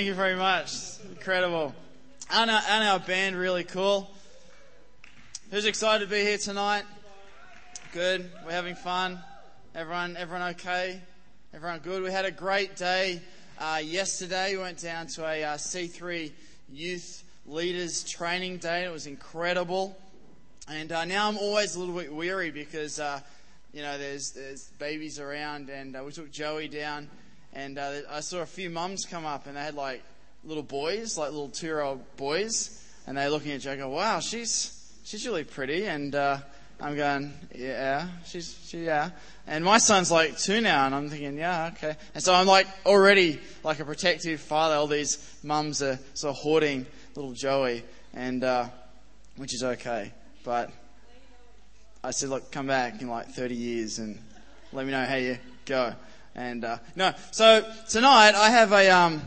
Thank you very much. Incredible. Aren't our, aren't our band really cool? Who's excited to be here tonight? Good. We're having fun. Everyone, everyone okay? Everyone good? We had a great day uh, yesterday. We went down to a uh, C3 youth leaders training day. It was incredible. And uh, now I'm always a little bit weary because, uh, you know, there's, there's babies around. And uh, we took Joey down. And uh, I saw a few mums come up and they had like little boys, like little two year old boys. And they're looking at Joey and go, wow, she's, she's really pretty. And uh, I'm going, yeah, she's, she, yeah. And my son's like two now, and I'm thinking, yeah, okay. And so I'm like already like a protective father. All these mums are sort of hoarding little Joey, and uh, which is okay. But I said, look, come back in like 30 years and let me know how you go. And uh, no, so tonight I have a. Um,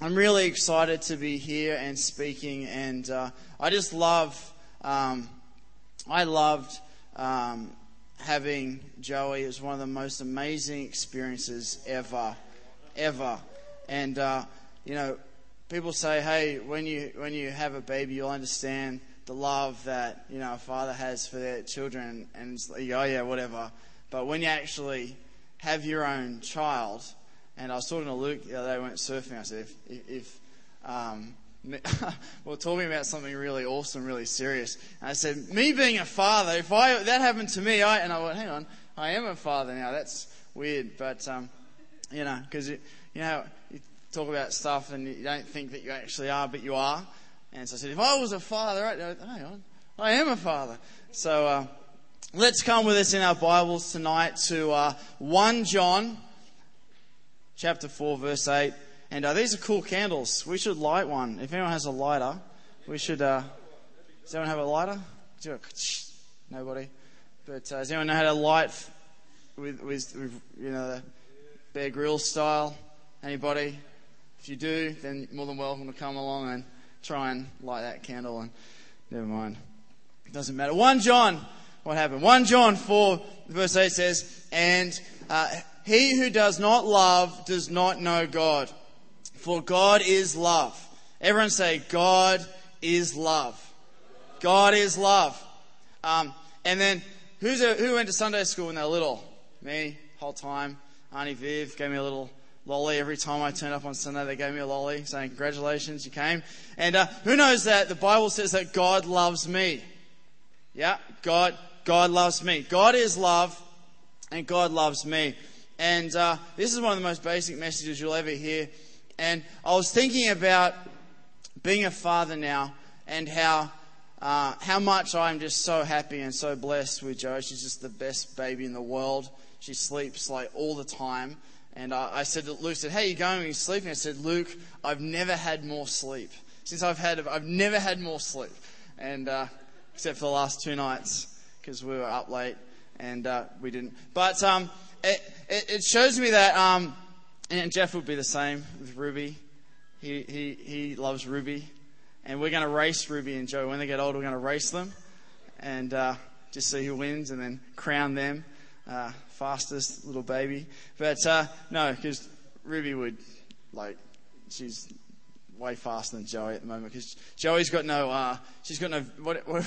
I'm really excited to be here and speaking, and uh, I just love. Um, I loved um, having Joey. It was one of the most amazing experiences ever, ever. And uh, you know, people say, "Hey, when you when you have a baby, you'll understand the love that you know a father has for their children." And it's like, oh yeah, whatever. But when you actually have your own child, and I was talking to Luke the other went surfing. I said, if, if, um, we're talking about something really awesome, really serious. And I said, me being a father, if I that happened to me, I and I went, hang on, I am a father now. That's weird, but um, you know, because you know you talk about stuff and you don't think that you actually are, but you are. And so I said, if I was a father, right, hang on, I am a father. So uh, let's come with us in our Bibles tonight to uh, 1 John chapter 4, verse 8. And uh, these are cool candles. We should light one. If anyone has a lighter, we should. Uh, does anyone have a lighter? Nobody. But uh, does anyone know how to light with, with, with you know, the Bear Grylls style? Anybody? If you do, then more than welcome to come along and try and light that candle. And never mind. It doesn't matter. 1 John. What happened? 1 John 4, verse 8 says, And uh, he who does not love does not know God for God is love. Everyone say, God is love. God is love. Um, and then, who's a, who went to Sunday school when they were little? Me, whole time. Auntie Viv gave me a little lolly every time I turned up on Sunday. They gave me a lolly saying, Congratulations, you came. And uh, who knows that the Bible says that God loves me? Yeah, God, God loves me. God is love, and God loves me. And uh, this is one of the most basic messages you'll ever hear and I was thinking about being a father now and how, uh, how much I'm just so happy and so blessed with Jo. She's just the best baby in the world. She sleeps like all the time. And I, I said to Luke, said, How are you going when you're sleeping? I said, Luke, I've never had more sleep. Since I've had, I've never had more sleep. And, uh, except for the last two nights, because we were up late and, uh, we didn't. But, um, it, it, it shows me that, um, and Jeff would be the same with Ruby. He, he, he loves Ruby. And we're going to race Ruby and Joe. When they get old, we're going to race them and uh, just see who wins and then crown them uh, fastest little baby. But uh, no, because Ruby would, like, she's way faster than Joey at the moment because Joey's got no, uh, she's got no, what, what,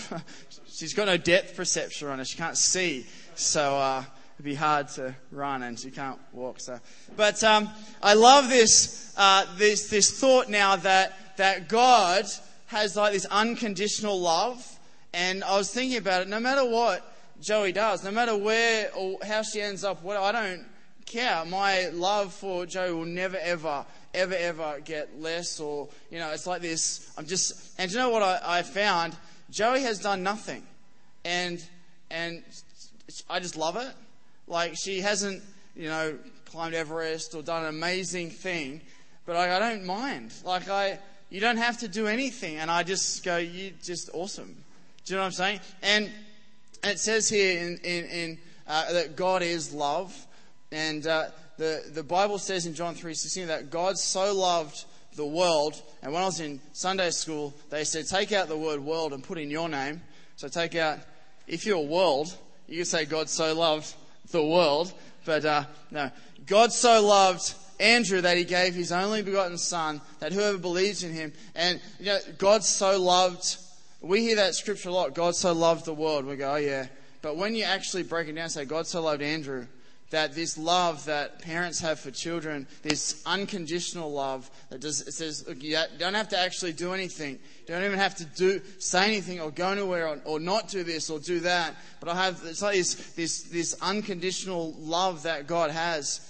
she's got no depth perception on her. She can't see. So, uh, it'd be hard to run and she can't walk. So, but um, I love this uh, this this thought now that that God has like this unconditional love, and I was thinking about it. No matter what Joey does, no matter where or how she ends up, what I don't care. My love for Joey will never ever ever ever get less, or you know, it's like this. I'm just and you know what I, I found? Joey has done nothing, and and I just love it. Like, she hasn't, you know, climbed Everest or done an amazing thing, but I, I don't mind. Like, I, you don't have to do anything. And I just go, you just awesome. Do you know what I'm saying? And, it says here in, in, in uh, that God is love. And uh, the, the Bible says in John 3.16 that God so loved the world. And when I was in Sunday school, they said, take out the word world and put in your name. So take out, if you're world, you say God so loved the world. But uh, no, God so loved Andrew that he gave his only begotten son, that whoever believes in him, and you know, God so loved, we hear that scripture a lot, God so loved the world. We go, oh yeah. But when you actually break it down, say, God so loved Andrew, that this love that parents have for children, this unconditional love that does, it says, look, you don't have to actually do anything. You don't even have to do, say anything or go anywhere or, or not do this or do that. But I have, it's like this, this, this unconditional love that God has.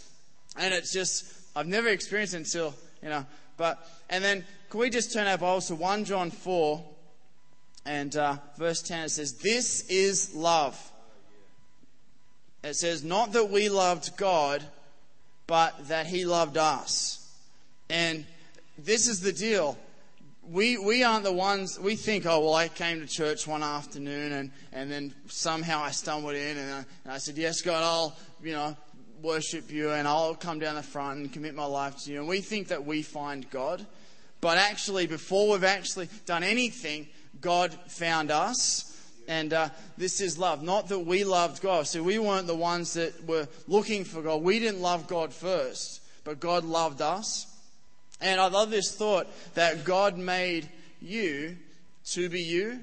And it's just, I've never experienced it until, you know, but, and then can we just turn our Bibles to 1 John 4 and uh, verse 10? It says, This is love it says, Not that we loved God, but that He loved us. And this is the deal. We, we aren't the ones, we think, oh, well, I came to church one afternoon and, and then somehow I stumbled in and I, and I said, Yes, God, I'll, you know, worship you and I'll come down the front and commit my life to you. And we think that we find God. But actually, before we've actually done anything, God found us and uh, this is love. Not that we loved God. So we weren't the ones that were looking for God. We didn't love God first, but God loved us. And I love this thought that God made you to be you,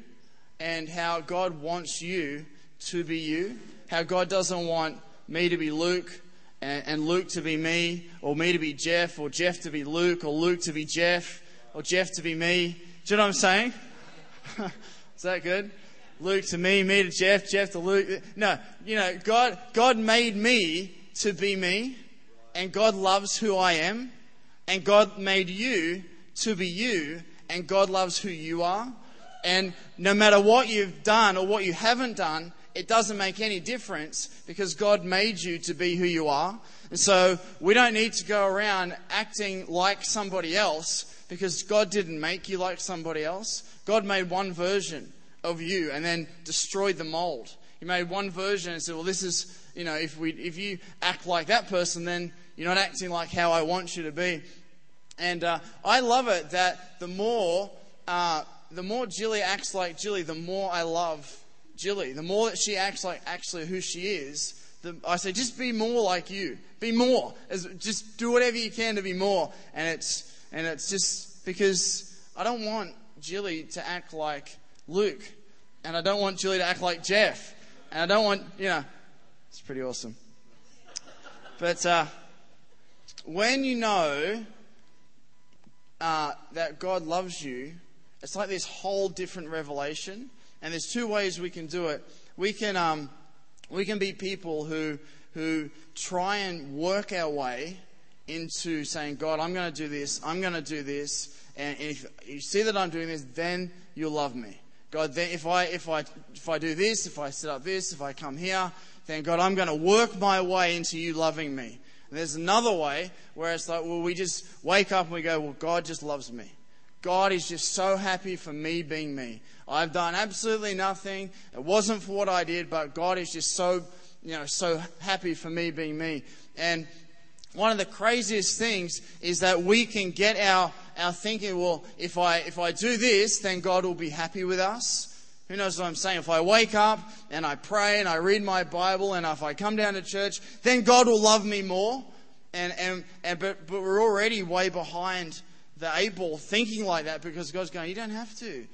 and how God wants you to be you. How God doesn't want me to be Luke, and, and Luke to be me, or me to be Jeff, or Jeff to be Luke, or Luke to be Jeff, or Jeff to be me. Do you know what I'm saying? is that good? Luke to me, me to Jeff, Jeff to Luke. No, you know, God, God made me to be me, and God loves who I am, and God made you to be you, and God loves who you are. And no matter what you've done or what you haven't done, it doesn't make any difference because God made you to be who you are. And so we don't need to go around acting like somebody else because God didn't make you like somebody else. God made one version of you and then destroyed the mold. He made one version and said, well, this is, you know, if, we, if you act like that person, then you're not acting like how I want you to be. And uh, I love it that the more, uh, the more Jilly acts like Jilly, the more I love Jilly. The more that she acts like actually who she is, the, I say, just be more like you. Be more. As, just do whatever you can to be more. And it's, and it's just because I don't want Jilly to act like Luke. And I don't want Julie to act like Jeff. And I don't want, you know, it's pretty awesome. But uh, when you know uh, that God loves you, it's like this whole different revelation. And there's two ways we can do it. We can, um, we can be people who, who try and work our way into saying, God, I'm going to do this, I'm going to do this. And if you see that I'm doing this, then you'll love me. God, then if I, if I, if I do this, if I set up this, if I come here, then God, I'm going to work my way into you loving me. And there's another way where it's like, well, we just wake up and we go, well, God just loves me. God is just so happy for me being me. I've done absolutely nothing. It wasn't for what I did, but God is just so, you know, so happy for me being me. And one of the craziest things is that we can get our our thinking, well, if I, if I do this, then God will be happy with us. Who knows what I'm saying? If I wake up and I pray and I read my Bible and if I come down to church, then God will love me more. And, and, and but, but we're already way behind the eight ball thinking like that because God's going, you don't have to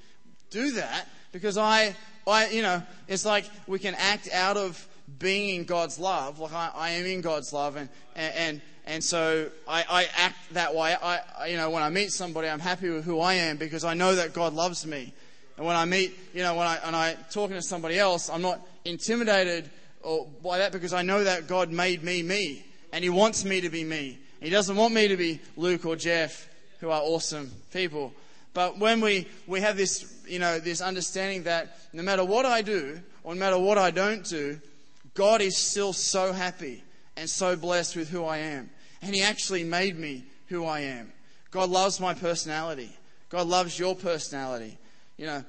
do that because I, I, you know, it's like we can act out of being in God's love. Like I, I am in God's love and, and, and so I, I act that way. I, you know, when I meet somebody, I'm happy with who I am because I know that God loves me. And when I meet, you know, when I, and I talking to somebody else, I'm not intimidated or by that because I know that God made me me and He wants me to be me. He doesn't want me to be Luke or Jeff, who are awesome people. But when we, we have this, you know, this understanding that no matter what I do or no matter what I don't do, God is still so happy and so blessed with who I am. And He actually made me who I am. God loves my personality. God loves your personality. You know,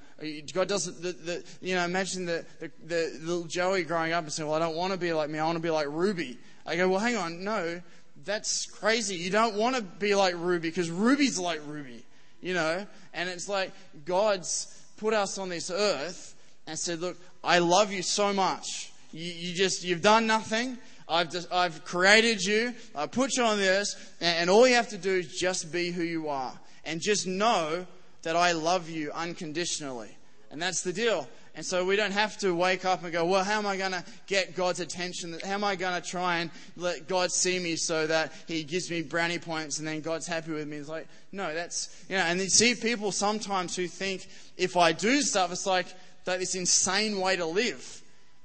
God doesn't, the, the, you know, imagine the, the, the little Joey growing up and saying, well, I don't want to be like me. I want to be like Ruby. I go, well, hang on. No, that's crazy. You don't want to be like Ruby because Ruby's like Ruby, you know? And it's like God's put us on this earth and said, look, I love you so much. You, you just, you've done nothing. I've, just, I've created you, I put you on this, and, and all you have to do is just be who you are. And just know that I love you unconditionally. And that's the deal. And so we don't have to wake up and go, well, how am I going to get God's attention? How am I going to try and let God see me so that He gives me brownie points and then God's happy with me? It's like, no, that's, you know, and you see people sometimes who think if I do stuff, it's like that this insane way to live.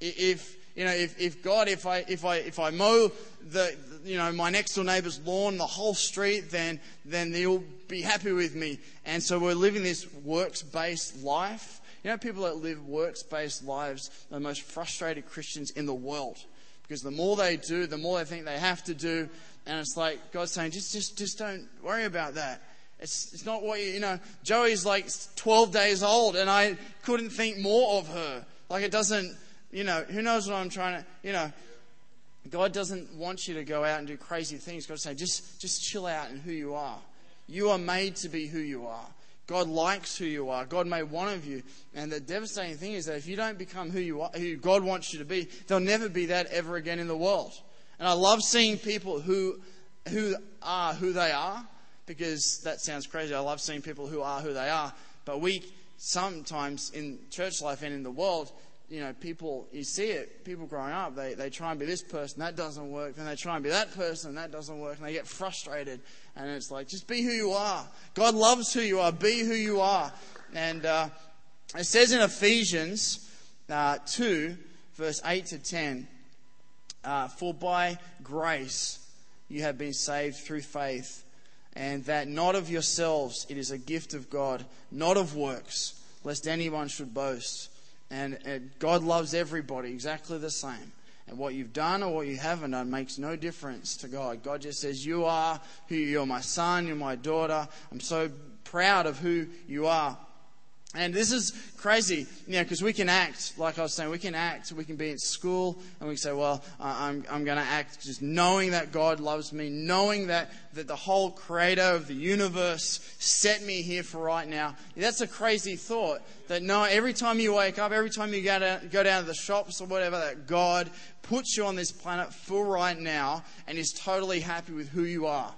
If, you know, if, if God, if I, if I, if I mow the, you know, my next door neighbor's lawn, the whole street, then, then they'll be happy with me. And so we're living this works based life. You know, people that live works based lives are the most frustrated Christians in the world. Because the more they do, the more they think they have to do. And it's like God's saying, just, just, just don't worry about that. It's, it's not what you, you know, Joey's like 12 days old and I couldn't think more of her. Like it doesn't, you know, who knows what I'm trying to, you know, God doesn't want you to go out and do crazy things. God's saying, just, just chill out in who you are. You are made to be who you are. God likes who you are. God made one of you. And the devastating thing is that if you don't become who you are, who God wants you to be, there'll never be that ever again in the world. And I love seeing people who, who are who they are because that sounds crazy. I love seeing people who are who they are. But we sometimes in church life and in the world, you know, people, you see it, people growing up, they, they try and be this person, that doesn't work. Then they try and be that person, that doesn't work. And they get frustrated. And it's like, just be who you are. God loves who you are. Be who you are. And uh, it says in Ephesians uh, 2, verse 8 to 10, uh, For by grace you have been saved through faith, and that not of yourselves, it is a gift of God, not of works, lest anyone should boast. And, and God loves everybody exactly the same. And what you've done or what you haven't done makes no difference to God. God just says, You are who you're my son, you're my daughter. I'm so proud of who you are. And this is crazy, you know, because we can act, like I was saying, we can act, we can be at school, and we can say, well, I'm, I'm going to act just knowing that God loves me, knowing that, that the whole creator of the universe set me here for right now. That's a crazy thought, that no, every time you wake up, every time you go down, go down to the shops or whatever, that God puts you on this planet for right now and is totally happy with who you are.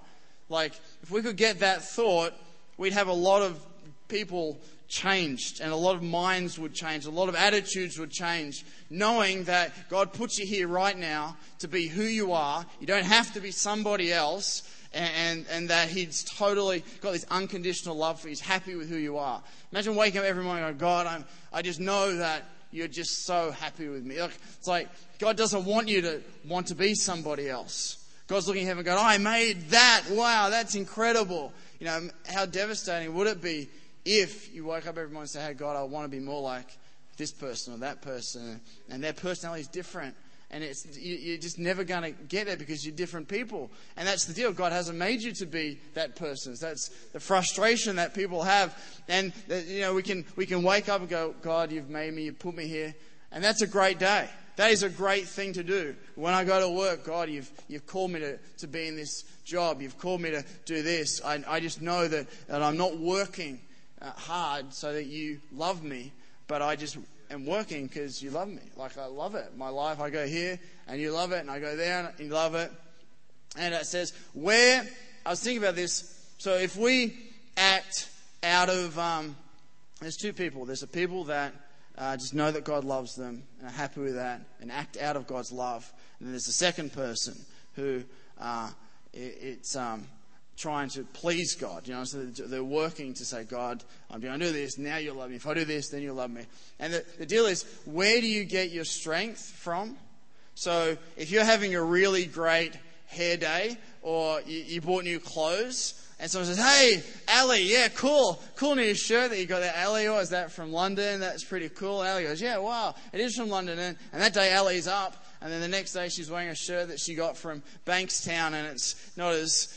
Like, if we could get that thought, we'd have a lot of people changed and a lot of minds would change, a lot of attitudes would change, knowing that God puts you here right now to be who you are. You don't have to be somebody else. And, and, and that he's totally got this unconditional love for you. He's happy with who you are. Imagine waking up every morning and going, God, I'm, I just know that you're just so happy with me. It's like God doesn't want you to want to be somebody else. God's looking at heaven going, I made that. Wow, that's incredible. You know, how devastating would it be if you woke up every morning and say, Hey, God, I want to be more like this person or that person, and their personality is different. And it's, you're just never going to get there because you're different people. And that's the deal. God hasn't made you to be that person. That's the frustration that people have. And, uh, you know, we can, we can wake up and go, God, you've made me, you've put me here. And that's a great day. That is a great thing to do. When I go to work, God, you've, you've called me to, to be in this job. You've called me to do this. I, I just know that, that I'm not working hard so that you love me, but I just am working because you love me. Like I love it. My life, I go here and you love it, and I go there and you love it. And it says, where, I was thinking about this. So if we act out of, um, there's two people. There's the people that uh, just know that God loves them and are happy with that and act out of God's love. And then there's the second person who uh, it, it's um, trying to please God. You know, so they're working to say, God, I'm going to do this. Now you'll love me. If I do this, then you'll love me. And the, the deal is, where do you get your strength from? So if you're having a really great hair day or you, you bought new clothes and someone says, Hey, Ali, yeah, cool. Cool new shirt that you got there. Ali, or oh, is that from London? That's pretty cool. Ali goes, Yeah, wow, it is from London. And, and that day Ali's up. And then the next day she's wearing a shirt that she got from Bankstown and it's not as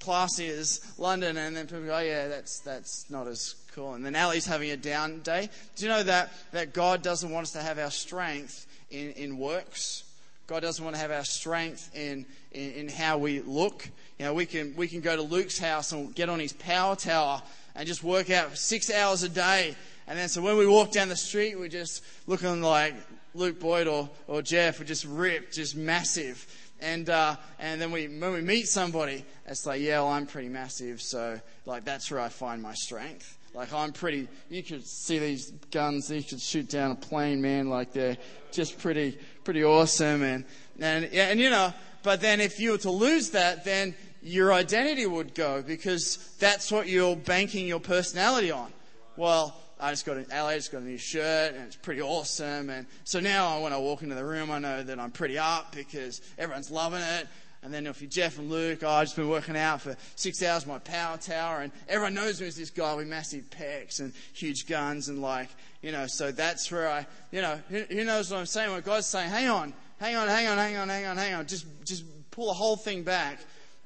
classy as London, and then people go, oh, yeah, that's, that's not as cool. And then Ali's having a down day. Do you know that, that God doesn't want us to have our strength in, in works? God doesn't want to have our strength in, in, in how we look. You know, we can, we can go to Luke's house and get on his power tower and just work out six hours a day. And then so when we walk down the street, we're just looking like Luke Boyd or, or Jeff, we're just ripped, just massive. And, uh, and then we, when we meet somebody, it's like, yeah, well, I'm pretty massive, so like that's where I find my strength. Like I'm pretty, you could see these guns, you could shoot down a plane, man, like they're just pretty, pretty awesome. And, and, and you know, but then if you were to lose that, then your identity would go because that's what you're banking your personality on. Well, I just got an LA just got a new shirt and it's pretty awesome. And so now when I walk into the room, I know that I'm pretty up because everyone's loving it. And then if you're Jeff and Luke, oh, I've just been working out for six hours my power tower, and everyone knows me as this guy with massive pecs and huge guns, and like, you know, so that's where I, you know, who, who knows what I'm saying? When God's saying, hang on, hang on, hang on, hang on, hang on, hang on, just, just pull the whole thing back.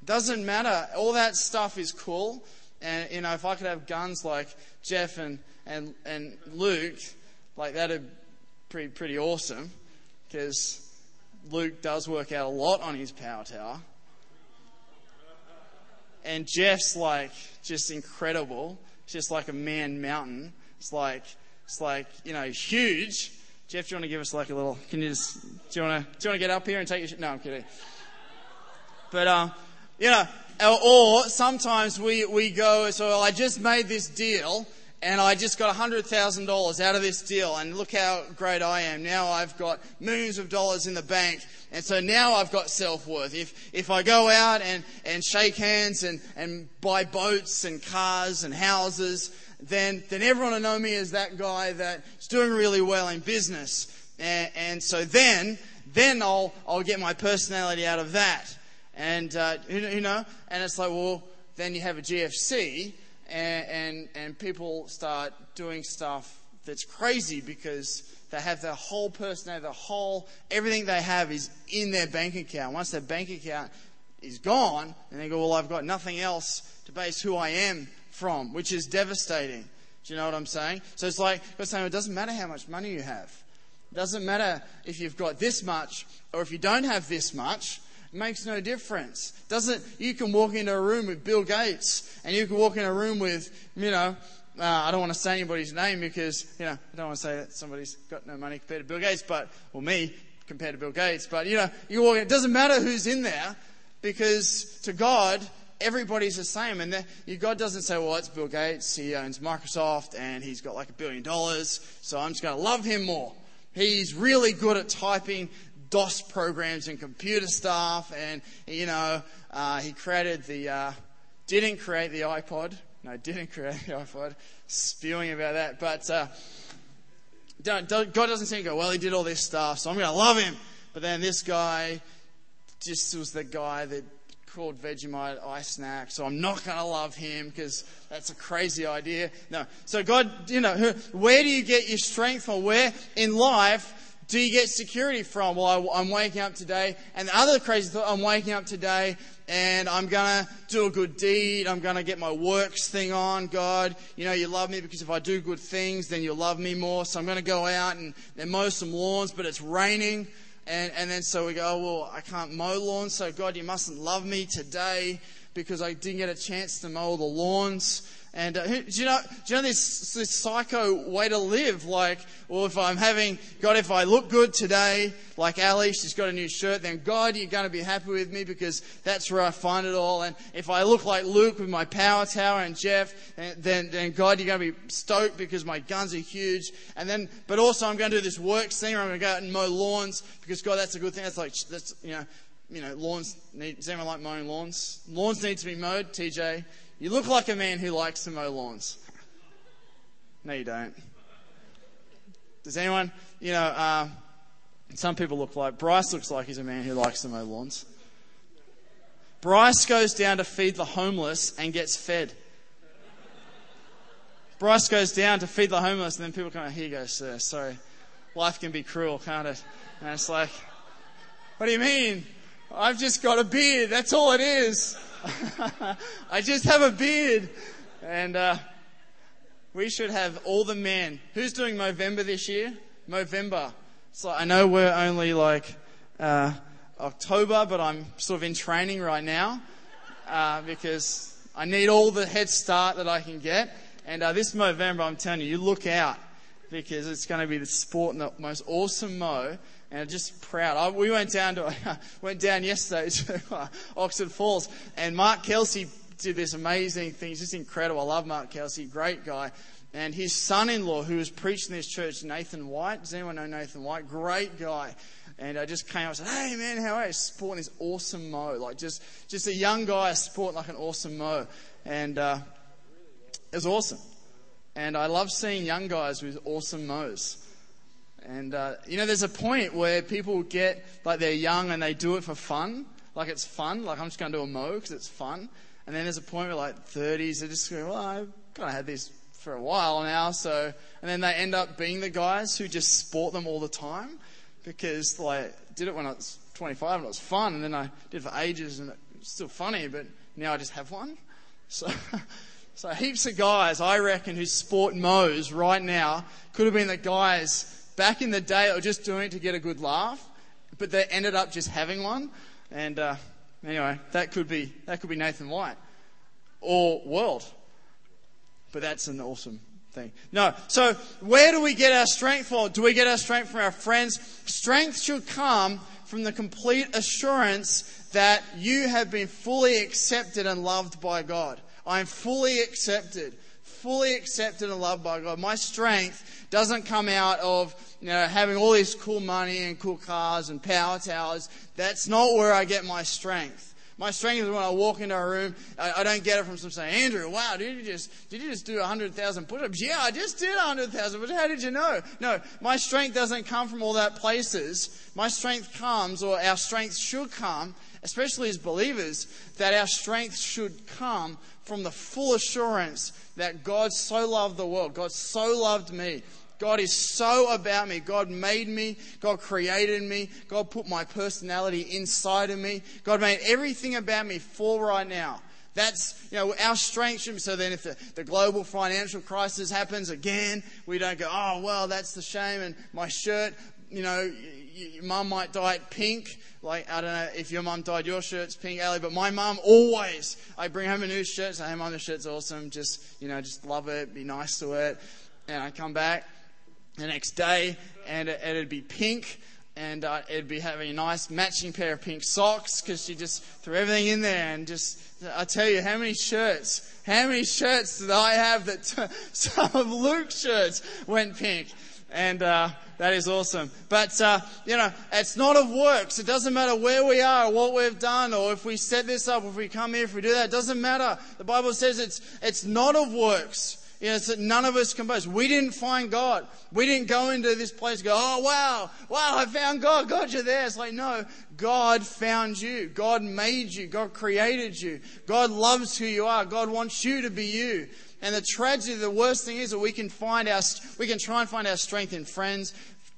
Doesn't matter. All that stuff is cool. And, you know, if I could have guns like Jeff and, and, and Luke, like that'd pretty, pretty awesome. Because Luke does work out a lot on his power tower. And Jeff's like just incredible. It's just like a man mountain. It's like, it's like, you know, huge. Jeff, do you want to give us like a little, can you just, do you want to, do you want to get up here and take your, no, I'm kidding. But, um, you know, or sometimes we, we go, so I just made this deal and I just got $100,000 out of this deal, and look how great I am. Now I've got millions of dollars in the bank, and so now I've got self worth. If, if I go out and, and shake hands and, and buy boats and cars and houses, then, then everyone will know me as that guy that's doing really well in business. And, and so then, then I'll, I'll get my personality out of that. And, uh, you know, and it's like, well, then you have a GFC, and, and, and people start doing stuff that's crazy because they have their whole personality, their whole, everything they have is in their bank account. Once their bank account is gone, and they go, well, I've got nothing else to base who I am from, which is devastating. Do you know what I'm saying? So it's like, God's saying, it doesn't matter how much money you have. It doesn't matter if you've got this much or if you don't have this much makes no difference. Doesn't you can walk into a room with Bill Gates and you can walk in a room with you know uh, I don't want to say anybody's name because you know I don't want to say that somebody's got no money compared to Bill Gates, but or me compared to Bill Gates. But you know you walk. in, It doesn't matter who's in there because to God everybody's the same. And the, God doesn't say, well, it's Bill Gates. He owns Microsoft and he's got like a billion dollars. So I'm just going to love him more. He's really good at typing DOS programs and computer stuff, and you know, uh, he created the, uh, didn't create the iPod. No, didn't create the iPod. Spewing about that, but uh, don't, don't, God doesn't seem to go. Well, he did all this stuff, so I'm going to love him. But then this guy just was the guy that called Vegemite iSnack, so I'm not going to love him because that's a crazy idea. No. So God, you know, where do you get your strength from? Where in life do you get security from? Well, I, am waking up today, and the other crazy thought, I'm waking up today and I'm going to do a good deed. I'm going to get my works thing on. God, you know, you love me because if I do good things, then you'll love me more. So I'm going to go out and, and mow some lawns, but it's raining. And, and then so we go, oh, well, I can't mow lawns. So God, you mustn't love me today because I didn't get a chance to mow the lawns. And uh, do you know, do you know this, this psycho way to live? Like, well, if I'm having, God, if I look good today, like Ali, she's got a new shirt, then God, you're going to be happy with me because that's where I find it all. And if I look like Luke with my power tower and Jeff, then, then God, you're going to be stoked because my guns are huge. And then, but also I'm going to do this works thing where I'm going to go out and mow lawns because God, that's a good thing. That's like, that's, you know, you know, lawns need, does anyone like mowing lawns? Lawns need to be mowed, TJ. You look like a man who likes to mow lawns. No, you don't. Does anyone, you know, uh, some people look like, Bryce looks like he's a man who likes to mow lawns. Bryce goes down to feed the homeless and gets fed. Bryce goes down to feed the homeless, and then people come, out, here you go, sir. Sorry. Life can be cruel, can't it? And it's like, what do you mean? I've just got a beard. That's all it is. I just have a beard. And uh, we should have all the men. Who's doing Movember this year? Movember. So I know we're only like uh, October, but I'm sort of in training right now uh, because I need all the head start that I can get. And uh, this Movember, I'm telling you, you look out because it's going to be the sport and the most awesome mo. And just proud. I, we went down to went down yesterday to Oxford Falls, and Mark Kelsey did this amazing thing. It's just incredible. I love Mark Kelsey, great guy. And his son-in-law, who was preaching this church, Nathan White. Does anyone know Nathan White? Great guy. And I just came up and said, "Hey man, how are you?" Sporting this awesome mo, like just just a young guy sporting like an awesome mo, and uh, it was awesome. And I love seeing young guys with awesome mos. And, uh, you know, there's a point where people get, like, they're young and they do it for fun. Like, it's fun. Like, I'm just going to do a mo because it's fun. And then there's a point where, like, 30s, they're just going, well, I've kind of had this for a while now, so. And then they end up being the guys who just sport them all the time because, like, did it when I was 25 and it was fun. And then I did it for ages and it's still funny, but now I just have one. So. So heaps of guys, I reckon, who sport mos right now could have been the guys back in the day that were just doing it to get a good laugh, but they ended up just having one. And uh, anyway, that could be that could be Nathan White or World. But that's an awesome thing. No. So where do we get our strength from? Do we get our strength from our friends? Strength should come from the complete assurance that you have been fully accepted and loved by God. I am fully accepted, fully accepted and loved by God. My strength doesn't come out of you know, having all this cool money and cool cars and power towers. That's not where I get my strength. My strength is when I walk into a room. I, I don't get it from some saying, Andrew, wow, did you just did you just do hundred thousand push-ups? Yeah, I just did hundred thousand. But how did you know? No, my strength doesn't come from all that places. My strength comes, or our strength should come, especially as believers, that our strength should come from the full assurance that God so loved the world, God so loved me. God is so about me. God made me. God created me. God put my personality inside of me. God made everything about me for right now. That's, you know, our strength. So then if the, the global financial crisis happens again, we don't go, oh, well, that's the shame. And my shirt, you know, your mum might dye it pink. Like, I don't know if your mum dyed your shirts pink, Ali, but my mum always, I bring home a new shirt, say, hey, mum, the shirt's awesome. Just, you know, just love it, be nice to it. And I come back the next day and it, it'd be pink and uh, it'd be having a nice matching pair of pink socks because she just threw everything in there and just I tell you how many shirts how many shirts did I have that t- some of Luke's shirts went pink and uh, that is awesome. But, uh, you know, it's not of works. It doesn't matter where we are, what we've done, or if we set this up, if we come here, if we do that. It doesn't matter. The Bible says it's, it's not of works. You know, it's that none of us can boast. We didn't find God. We didn't go into this place go, oh, wow, wow, I found God. God, you're there. It's like, no, God found you. God made you. God created you. God loves who you are. God wants you to be you. And the tragedy, the worst thing is that we can find our, we can try and find our strength in friends,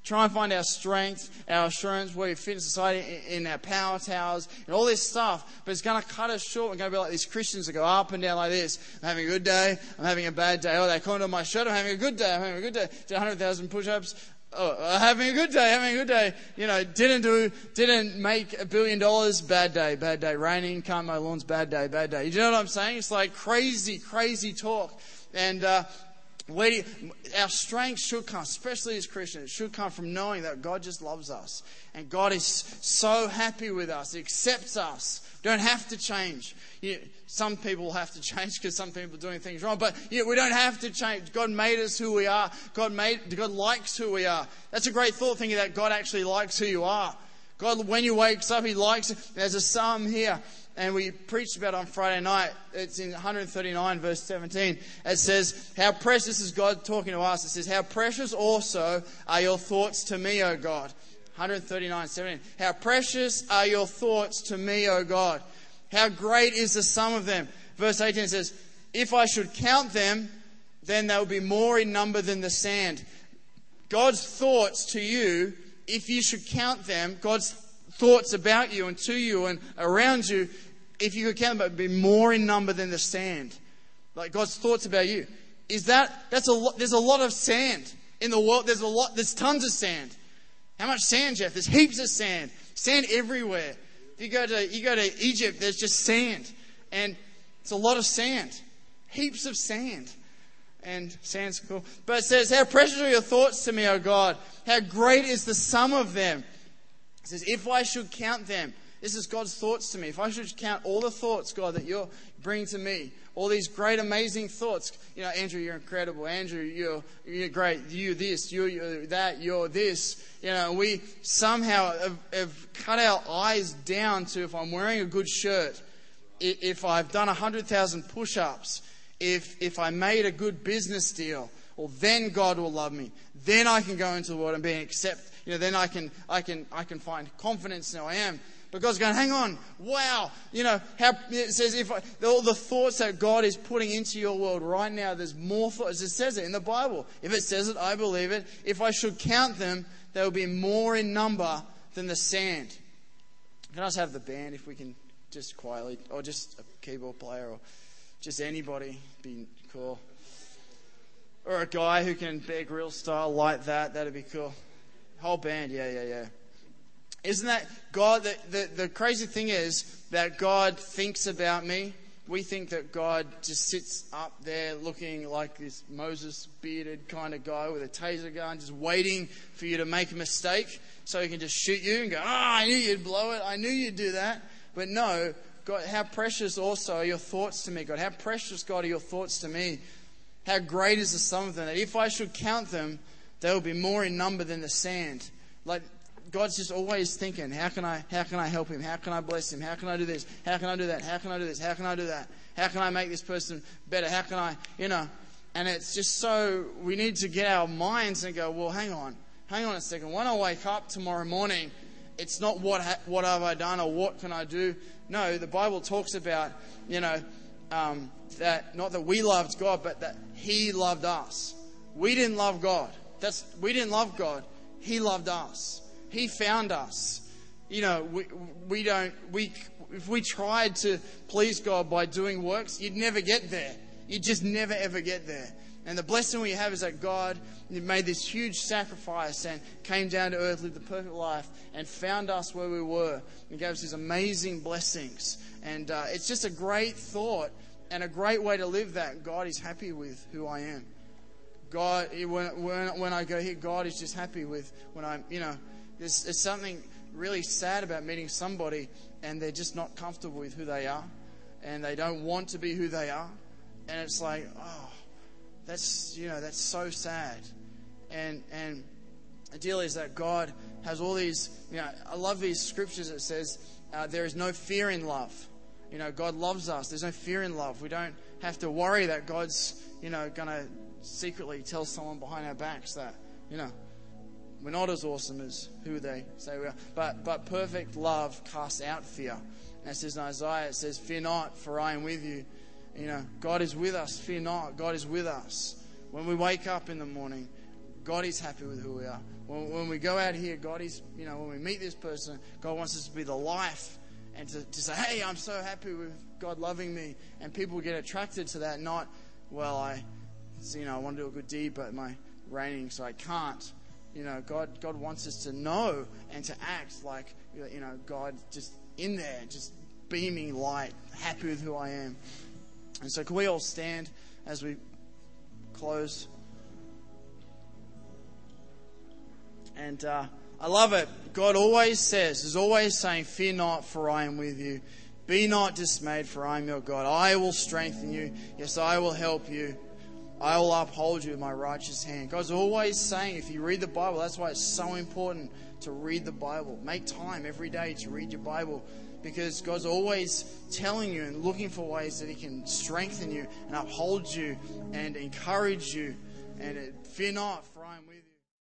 try and find our strength, our assurance, where we fit in society, in our power towers, and all this stuff. But it's going to cut us short. We're going to be like these Christians that go up and down like this. I'm having a good day. I'm having a bad day. Oh, they comment on my shirt. I'm having a good day. I'm having a good day. Did 100,000 push-ups. Oh, having a good day, having a good day. You know, didn't do, didn't make a billion dollars, bad day, bad day. Raining, can't mow lawns, bad day, bad day. You know what I'm saying? It's like crazy, crazy talk. And, uh, where our strength should come, especially as Christians, it should come from knowing that God just loves us. And God is so happy with us, He accepts us. don't have to change. You, some people have to change because some people are doing things wrong, but you know, we don't have to change. God made us who we are. God made, God likes who we are. That's a great thought thinking that God actually likes who you are. God, when you wakes up, He likes. There's a psalm here and we preached about on Friday night. It's in 139, verse 17. It says, How precious is God talking to us. It says, How precious also are your thoughts to me, O God. 139, 17. How precious are your thoughts to me, O God. How great is the sum of them. Verse 18 says, If I should count them, then they will be more in number than the sand. God's thoughts to you, if you should count them, God's thoughts about you and to you and around you, if you could count them, be more in number than the sand. Like God's thoughts about you. Is that, that's a lot, there's a lot of sand in the world. There's a lot, there's tons of sand. How much sand, Jeff? There's heaps of sand. Sand everywhere. You go to, you go to Egypt, there's just sand. And it's a lot of sand. Heaps of sand. And sand's cool. But it says, How precious are your thoughts to me, O God. How great is the sum of them. It says, If I should count them, this is God's thoughts to me. If I should count all the thoughts, God, that you're bringing to me, all these great, amazing thoughts. You know, Andrew, you're incredible. Andrew, you're, you're great. You this, you you're that, you're this. You know, we somehow have, have cut our eyes down to if I'm wearing a good shirt, if I've done 100,000 push ups, if, if I made a good business deal, well, then God will love me. Then I can go into the world and be accepted. You know, then I can, I can, I can find confidence in who I am. But God's going, hang on, wow. You know, how, it says if I, all the thoughts that God is putting into your world right now, there's more thoughts. It says it in the Bible. If it says it, I believe it. If I should count them, there will be more in number than the sand. Can I just have the band if we can just quietly, or just a keyboard player, or just anybody? Be cool. Or a guy who can beg real style like that. That'd be cool. Whole band, yeah, yeah, yeah. Isn't that God? The, the, the crazy thing is that God thinks about me. We think that God just sits up there looking like this Moses bearded kind of guy with a taser gun, just waiting for you to make a mistake so he can just shoot you and go, Ah, oh, I knew you'd blow it. I knew you'd do that. But no, God, how precious also are your thoughts to me, God. How precious, God, are your thoughts to me. How great is the sum of them that if I should count them, they will be more in number than the sand. Like God's just always thinking, how can I how can I help him? How can I bless him? How can I do this? How can I do that? How can I do this? How can I do that? How can I make this person better? How can I, you know? And it's just so we need to get our minds and go, well, hang on, hang on a second. When I wake up tomorrow morning, it's not what ha- what have I done or what can I do. No, the Bible talks about, you know, um, that not that we loved God, but that He loved us. We didn't love God. That's we didn't love God. He loved us. He found us. You know, we, we don't we if we tried to please God by doing works, you'd never get there. You'd just never ever get there. And the blessing we have is that God made this huge sacrifice and came down to earth, lived the perfect life, and found us where we were and gave us these amazing blessings. And uh, it's just a great thought and a great way to live that God is happy with who I am. God, when, when, when I go here, God is just happy with when I'm, you know, there's, there's something really sad about meeting somebody and they're just not comfortable with who they are and they don't want to be who they are. And it's like, oh, that's, you know, that's so sad. And, and the deal is that God has all these, you know, I love these scriptures that says uh, there is no fear in love. You know, God loves us. There's no fear in love. We don't have to worry that God's, you know, going to secretly tell someone behind our backs that, you know, we're not as awesome as who they say we are. But, but perfect love casts out fear. And it says in Isaiah, it says, Fear not, for I am with you. You know, God is with us. Fear not. God is with us. When we wake up in the morning, God is happy with who we are. When, when we go out here, God is, you know, when we meet this person, God wants us to be the life and to, to say, hey, I'm so happy with God loving me. And people get attracted to that, not, well, I, you know, I want to do a good deed, but my raining, so I can't. You know, God, God wants us to know and to act like, you know, God just in there, just beaming light, happy with who I am. And so, can we all stand as we close? And uh, I love it. God always says, is always saying, Fear not, for I am with you. Be not dismayed, for I am your God. I will strengthen you. Yes, I will help you. I will uphold you with my righteous hand. God's always saying, if you read the Bible, that's why it's so important to read the Bible. Make time every day to read your Bible because God's always telling you and looking for ways that He can strengthen you and uphold you and encourage you. And fear not, for I am with you.